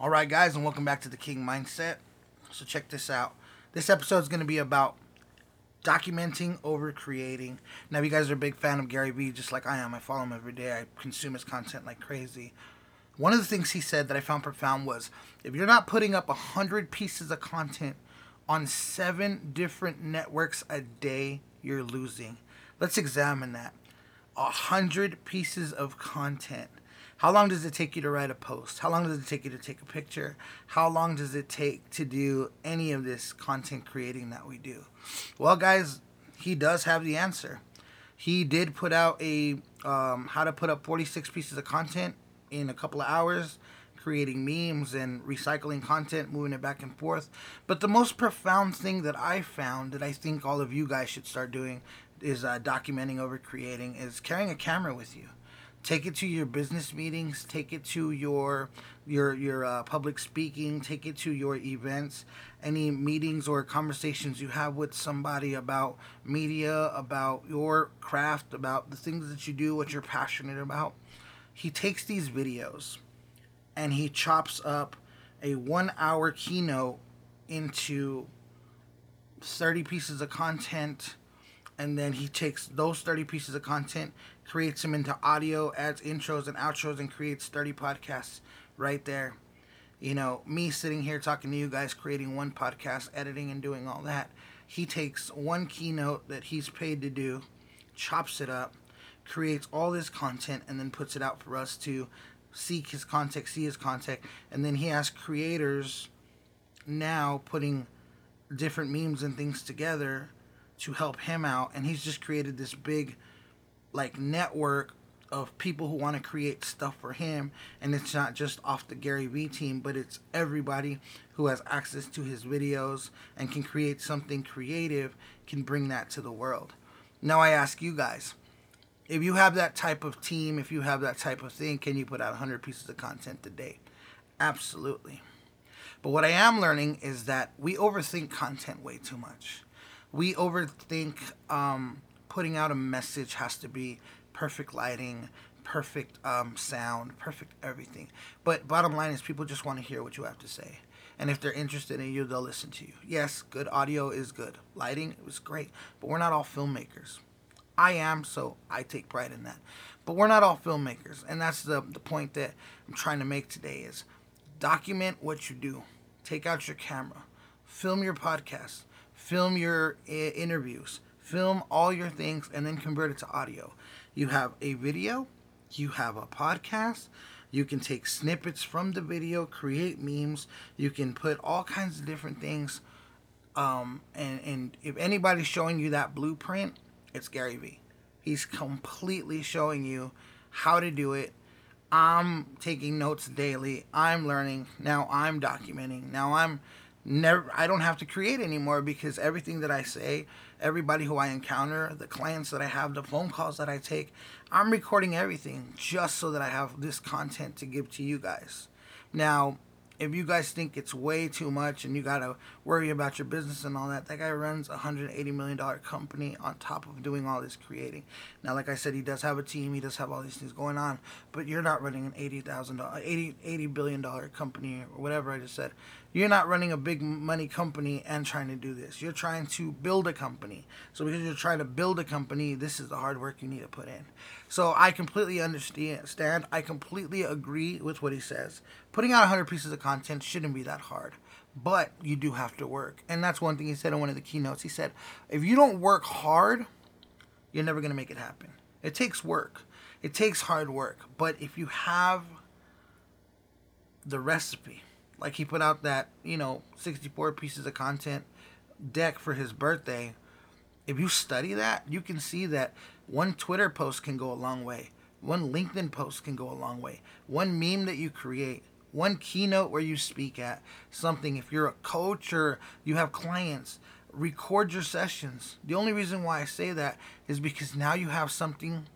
All right, guys, and welcome back to the King Mindset. So, check this out. This episode is going to be about documenting over creating. Now, if you guys are a big fan of Gary Vee, just like I am, I follow him every day, I consume his content like crazy. One of the things he said that I found profound was if you're not putting up 100 pieces of content on seven different networks a day, you're losing. Let's examine that. 100 pieces of content how long does it take you to write a post? How long does it take you to take a picture? How long does it take to do any of this content creating that we do? Well, guys, he does have the answer. He did put out a um, how to put up 46 pieces of content in a couple of hours, creating memes and recycling content, moving it back and forth. But the most profound thing that I found that I think all of you guys should start doing is uh, documenting over creating is carrying a camera with you take it to your business meetings take it to your your your uh, public speaking take it to your events. Any meetings or conversations you have with somebody about media about your craft about the things that you do what you're passionate about. He takes these videos and he chops up a one hour keynote into 30 pieces of content. And then he takes those 30 pieces of content creates them into audio, adds intros and outros, and creates 30 podcasts right there. You know, me sitting here talking to you guys, creating one podcast, editing and doing all that. He takes one keynote that he's paid to do, chops it up, creates all this content, and then puts it out for us to seek his content, see his content, and then he has creators now putting different memes and things together to help him out, and he's just created this big like network of people who want to create stuff for him and it's not just off the Gary Vee team but it's everybody who has access to his videos and can create something creative can bring that to the world. Now I ask you guys, if you have that type of team, if you have that type of thing, can you put out 100 pieces of content a day? Absolutely. But what I am learning is that we overthink content way too much. We overthink um, putting out a message has to be perfect lighting, perfect um, sound, perfect everything. But bottom line is, people just want to hear what you have to say. And if they're interested in you, they'll listen to you. Yes, good audio is good. Lighting was great. But we're not all filmmakers. I am, so I take pride in that. But we're not all filmmakers. And that's the, the point that I'm trying to make today is document what you do. Take out your camera. Film your podcast. Film your uh, interviews film all your things and then convert it to audio. You have a video, you have a podcast, you can take snippets from the video, create memes, you can put all kinds of different things. Um, and, and if anybody's showing you that blueprint, it's Gary Vee. He's completely showing you how to do it. I'm taking notes daily. I'm learning. Now I'm documenting. Now I'm never I don't have to create anymore because everything that I say, everybody who I encounter, the clients that I have, the phone calls that I take, I'm recording everything just so that I have this content to give to you guys. Now, if you guys think it's way too much and you gotta worry about your business and all that, that guy runs a hundred eighty million dollar company on top of doing all this creating. Now, like I said, he does have a team, he does have all these things going on, but you're not running an eighty thousand dollar, eighty eighty billion dollar company or whatever I just said. You're not running a big money company and trying to do this. You're trying to build a company. So because you're trying to build a company, this is the hard work you need to put in. So I completely understand. I completely agree with what he says. Putting out 100 pieces of content shouldn't be that hard, but you do have to work. And that's one thing he said in one of the keynotes. He said, if you don't work hard, you're never going to make it happen. It takes work. It takes hard work. But if you have the recipe, like he put out that, you know, 64 pieces of content deck for his birthday. If you study that, you can see that one Twitter post can go a long way. One LinkedIn post can go a long way. One meme that you create, one keynote where you speak at something. If you're a coach or you have clients, record your sessions. The only reason why I say that is because now you have something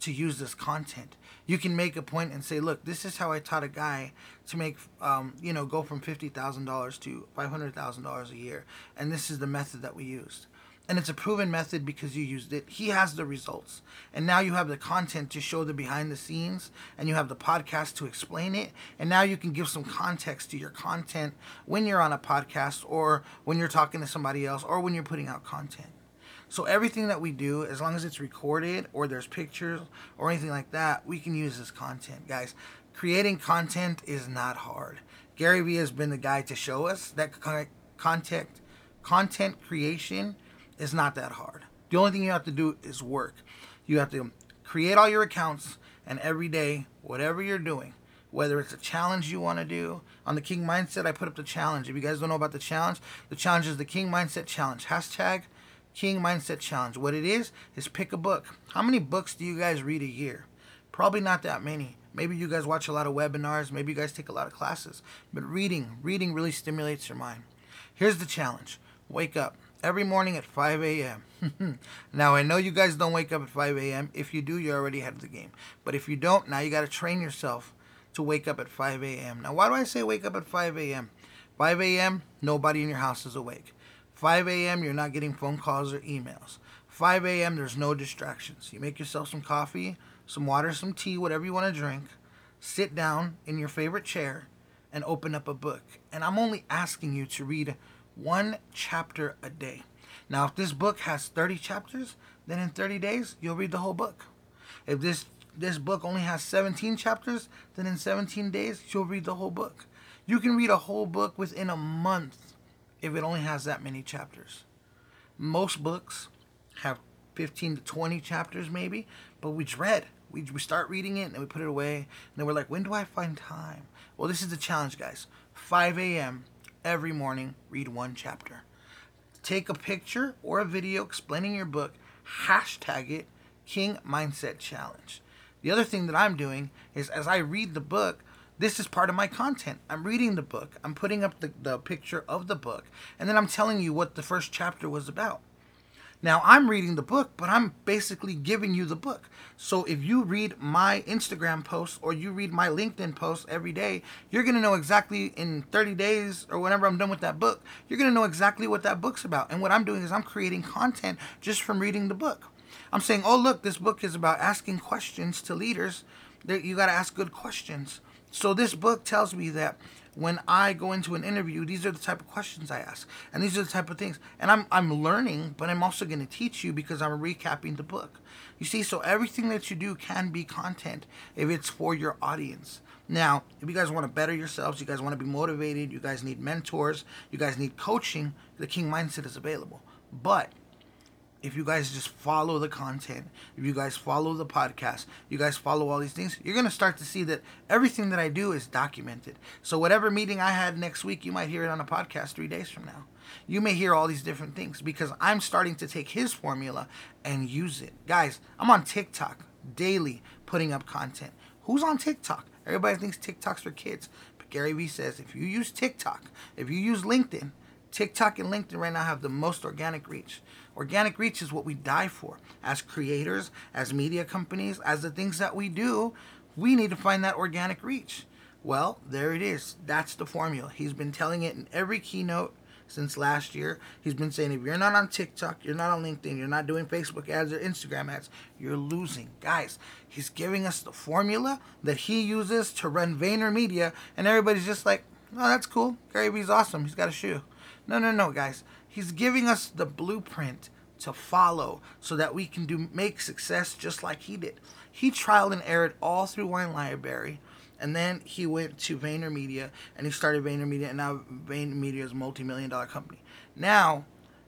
to use this content. You can make a point and say, look, this is how I taught a guy to make, um, you know, go from $50,000 to $500,000 a year. And this is the method that we used. and it's a proven method because you used it. He has the results. And now you have the content to show the behind the scenes and you have the podcast to explain it. And now you can give some context to your content when you're on a podcast or when you're talking to somebody else or when you're putting out content. So everything that we do, as long as it's recorded or there's pictures or anything like that, we can use as content. Guys, creating content is not hard. Gary Vee has been the guy to show us that content content creation is not that hard. The only thing you have to do is work. You have to create all your accounts, and every day, whatever you're doing, whether it's a challenge you want to do, on the King Mindset, I put up the challenge. If you guys don't know about the challenge, the challenge is the King Mindset Challenge. Hashtag King Mindset Challenge. What it is, is pick a book. How many books do you guys read a year? Probably not that many. Maybe you guys watch a lot of webinars. Maybe you guys take a lot of classes. But reading, reading really stimulates your mind. Here's the challenge wake up every morning at 5 a.m. now, I know you guys don't wake up at 5 a.m. If you do, you're already ahead of the game. But if you don't, now you got to train yourself to wake up at 5 a.m. Now, why do I say wake up at 5 a.m.? 5 a.m., nobody in your house is awake. 5 a.m., you're not getting phone calls or emails. 5 a.m., there's no distractions. You make yourself some coffee, some water, some tea, whatever you want to drink. Sit down in your favorite chair and open up a book. And I'm only asking you to read one chapter a day. Now, if this book has 30 chapters, then in 30 days, you'll read the whole book. If this this book only has 17 chapters, then in 17 days, you'll read the whole book. You can read a whole book within a month if it only has that many chapters. Most books have 15 to 20 chapters, maybe, but we dread. We, we start reading it and then we put it away, and then we're like, when do I find time? Well, this is the challenge, guys. 5 a.m every morning, read one chapter. Take a picture or a video explaining your book, hashtag it King Mindset Challenge. The other thing that I'm doing is as I read the book, this is part of my content. I'm reading the book, I'm putting up the, the picture of the book, and then I'm telling you what the first chapter was about. Now, I'm reading the book, but I'm basically giving you the book. So if you read my Instagram posts or you read my LinkedIn posts every day, you're going to know exactly in 30 days or whenever I'm done with that book, you're going to know exactly what that book's about. And what I'm doing is I'm creating content just from reading the book. I'm saying, oh, look, this book is about asking questions to leaders. You got to ask good questions. So this book tells me that when I go into an interview, these are the type of questions I ask, and these are the type of things. And I'm I'm learning, but I'm also going to teach you because I'm recapping the book. You see, so everything that you do can be content if it's for your audience. Now, if you guys want to better yourselves, you guys want to be motivated, you guys need mentors, you guys need coaching, the King Mindset is available. But if you guys just follow the content, if you guys follow the podcast, you guys follow all these things, you're going to start to see that everything that I do is documented. So, whatever meeting I had next week, you might hear it on a podcast three days from now. You may hear all these different things because I'm starting to take his formula and use it. Guys, I'm on TikTok daily putting up content. Who's on TikTok? Everybody thinks TikTok's for kids. But Gary Vee says if you use TikTok, if you use LinkedIn, TikTok and LinkedIn right now have the most organic reach. Organic reach is what we die for. As creators, as media companies, as the things that we do, we need to find that organic reach. Well, there it is. That's the formula. He's been telling it in every keynote since last year. He's been saying if you're not on TikTok, you're not on LinkedIn, you're not doing Facebook ads or Instagram ads, you're losing. Guys, he's giving us the formula that he uses to run VaynerMedia, and everybody's just like, oh, that's cool. Gary Vee's awesome. He's got a shoe. No, no, no, guys. He's giving us the blueprint to follow so that we can do make success just like he did. He trialed and errored all through Wine Library, and then he went to VaynerMedia and he started VaynerMedia, and now VaynerMedia is a multi-million dollar company. Now,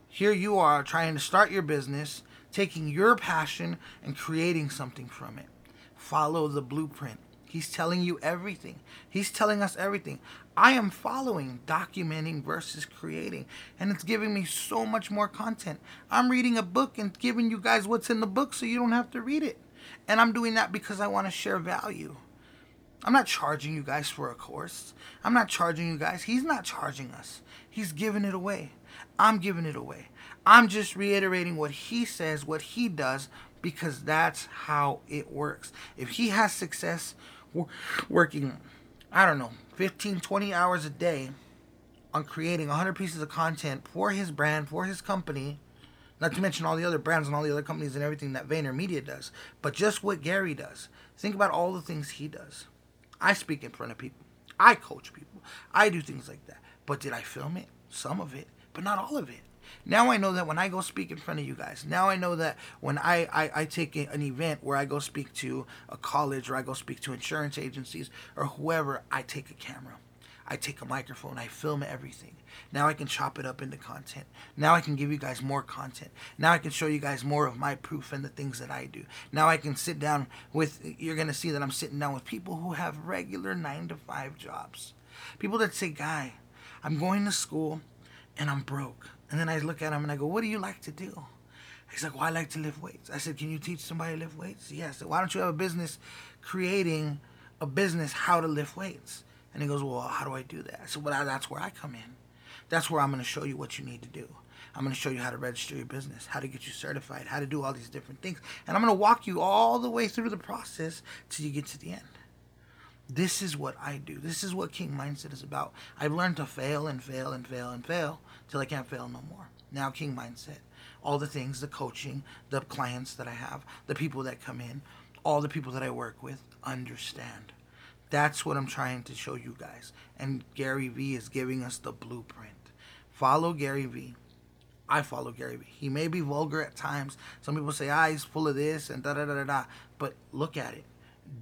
here you are trying to start your business, taking your passion and creating something from it. Follow the blueprint. He's telling you everything. He's telling us everything. I am following, documenting versus creating, and it's giving me so much more content. I'm reading a book and giving you guys what's in the book so you don't have to read it. And I'm doing that because I want to share value. I'm not charging you guys for a course. I'm not charging you guys. He's not charging us. He's giving it away. I'm giving it away. I'm just reiterating what he says, what he does, because that's how it works. If he has success, working, I don't know, 15, 20 hours a day on creating 100 pieces of content for his brand, for his company, Not to mention all the other brands and all the other companies and everything that VaynerMedia does. But just what Gary does. Think about all the things he does. I speak in front of people. I coach people. I do things like that. But did I film it? Some of it, but not all of it. Now I know that when I go speak in front of you guys, now I know that when I, I, I take a, an event where I go speak to a college or I go speak to insurance agencies or whoever, I take a camera. I take a microphone, I film everything. Now I can chop it up into content. Now I can give you guys more content. Now I can show you guys more of my proof and the things that I do. Now I can sit down with, you're going to see that I'm sitting down with people who have regular nine to five jobs. People that say, Guy, I'm going to school and I'm broke. And then I look at him and I go, What do you like to do? He's like, Well, I like to lift weights. I said, Can you teach somebody to lift weights? Yes. Yeah. So why don't you have a business creating a business how to lift weights? And he goes, Well, how do I do that? I said, Well, that's where I come in. That's where I'm going to show you what you need to do. I'm going to show you how to register your business, how to get you certified, how to do all these different things. And I'm going to walk you all the way through the process till you get to the end. This is what I do. This is what King Mindset is about. I've learned to fail and fail and fail and fail till I can't fail no more. Now, King Mindset, all the things, the coaching, the clients that I have, the people that come in, all the people that I work with understand. That's what I'm trying to show you guys. And Gary Vee is giving us the blueprint. Follow Gary Vee. I follow Gary Vee. He may be vulgar at times. Some people say, ah, he's full of this and da da da da da. But look at it.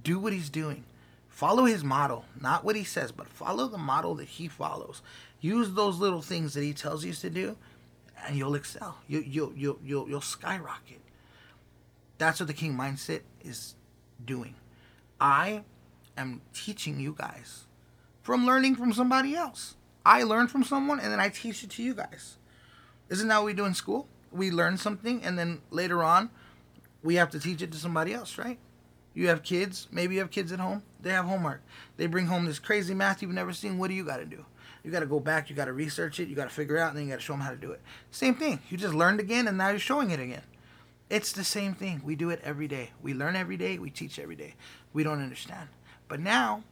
Do what he's doing. Follow his model. Not what he says, but follow the model that he follows. Use those little things that he tells you to do, and you'll excel. You, you'll, you'll, you'll, you'll skyrocket. That's what the king mindset is doing. I am teaching you guys from learning from somebody else. I learn from someone and then I teach it to you guys. Isn't that what we do in school? We learn something and then later on we have to teach it to somebody else, right? You have kids, maybe you have kids at home, they have homework. They bring home this crazy math you've never seen. What do you got to do? You got to go back, you got to research it, you got to figure it out, and then you got to show them how to do it. Same thing. You just learned again and now you're showing it again. It's the same thing. We do it every day. We learn every day, we teach every day. We don't understand. But now,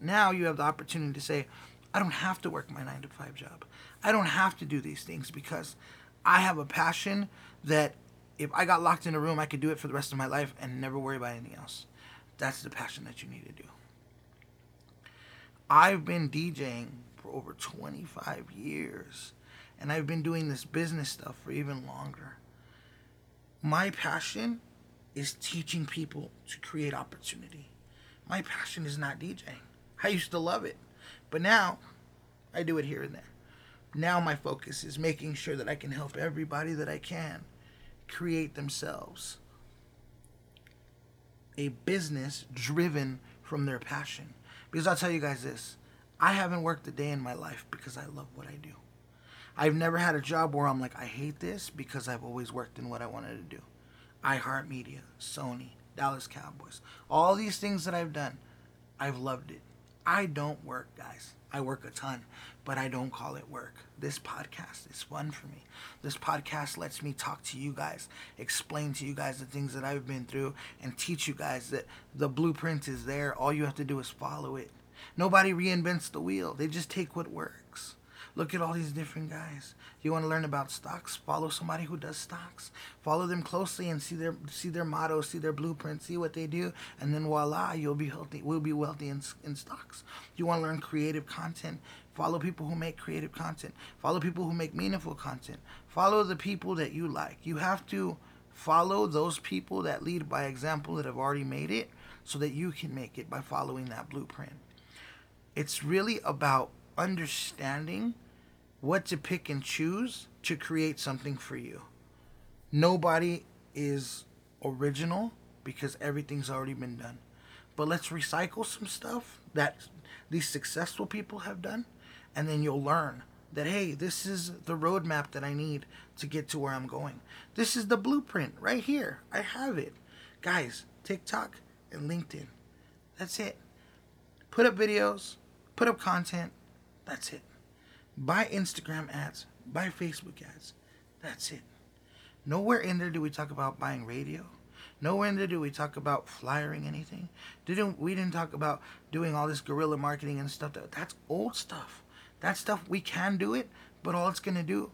now you have the opportunity to say, I don't have to work my nine to five job. I don't have to do these things because I have a passion that if I got locked in a room, I could do it for the rest of my life and never worry about anything else. That's the passion that you need to do. I've been DJing for over 25 years and I've been doing this business stuff for even longer. My passion is teaching people to create opportunity. My passion is not DJing. I used to love it, but now I do it here and there. Now my focus is making sure that I can help everybody that I can create themselves a business driven from their passion. Because I'll tell you guys this I haven't worked a day in my life because I love what I do. I've never had a job where I'm like, I hate this because I've always worked in what I wanted to do. iHeartMedia, Sony, Dallas Cowboys, all these things that I've done, I've loved it. I don't work, guys. I work a ton, but I don't call it work. This podcast is fun for me. This podcast lets me talk to you guys, explain to you guys the things that I've been through, and teach you guys that the blueprint is there. All you have to do is follow it. Nobody reinvents the wheel, they just take what works. Look at all these different guys. You want to learn about stocks? Follow somebody who does stocks. Follow them closely and see their see their motto, see their blueprint, see what they do, and then voila, you'll be healthy. We'll be wealthy in, in stocks. You want to learn creative content? Follow people who make creative content. Follow people who make meaningful content. Follow the people that you like. You have to follow those people that lead by example that have already made it so that you can make it by following that blueprint. It's really about understanding what to pick and choose to create something for you. Nobody is original because everything's already been done. But let's recycle some stuff that these successful people have done, and then you'll learn that, hey, this is the roadmap that I need to get to where I'm going. This is the blueprint right here. I have it. Guys, TikTok and LinkedIn. That's it. Put up videos, put up content. That's it. Buy Instagram ads, buy Facebook ads. That's it. Nowhere in there do we talk about buying radio. Nowhere in there do we talk about flyering anything. Didn't we didn't talk about doing all this guerrilla marketing and stuff. That, that's old stuff. That stuff we can do it, but all it's gonna do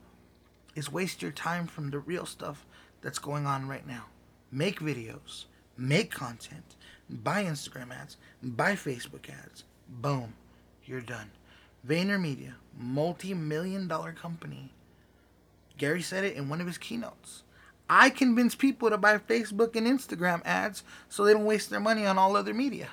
is waste your time from the real stuff that's going on right now. Make videos, make content, buy Instagram ads, buy Facebook ads. Boom, you're done. VaynerMedia, multi million dollar company. Gary said it in one of his keynotes. I convince people to buy Facebook and Instagram ads so they don't waste their money on all other media.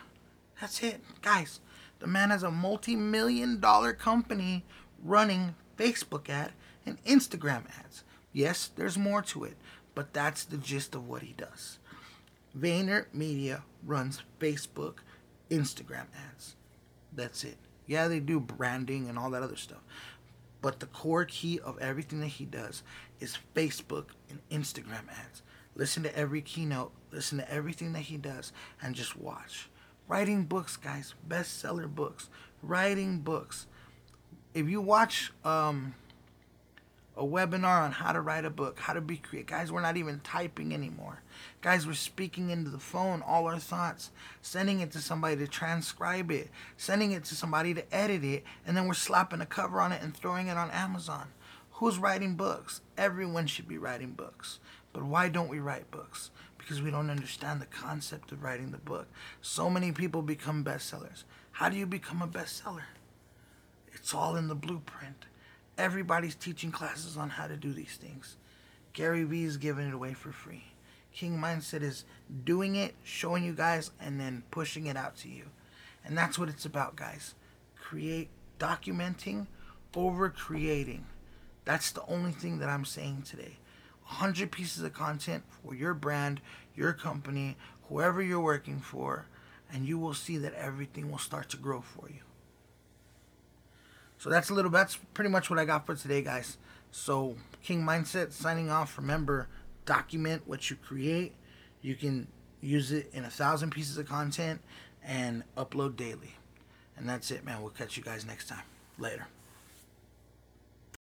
That's it. Guys, the man has a multi million dollar company running Facebook ad and Instagram ads. Yes, there's more to it, but that's the gist of what he does. Vayner Media runs Facebook, Instagram ads. That's it. Yeah, they do branding and all that other stuff. But the core key of everything that he does is Facebook and Instagram ads. Listen to every keynote, listen to everything that he does, and just watch. Writing books, guys, bestseller books. Writing books. If you watch um, a webinar on how to write a book, how to be creative. Guys, we're not even typing anymore. Guys, we're speaking into the phone all our thoughts, sending it to somebody to transcribe it, sending it to somebody to edit it, and then we're slapping a cover on it and throwing it on Amazon. Who's writing books? Everyone should be writing books. But why don't we write books? Because we don't understand the concept of writing the book. So many people become bestsellers. How do you become a bestseller? It's all in the blueprint. Everybody's teaching classes on how to do these things. Gary Vee is giving it away for free. King Mindset is doing it, showing you guys, and then pushing it out to you. And that's what it's about, guys. Create, documenting over creating. That's the only thing that I'm saying today. 100 pieces of content for your brand, your company, whoever you're working for, and you will see that everything will start to grow for you. So that's a little. That's pretty much what I got for today, guys. So King Mindset signing off. Remember, document what you create. You can use it in a thousand pieces of content and upload daily. And that's it, man. We'll catch you guys next time. Later.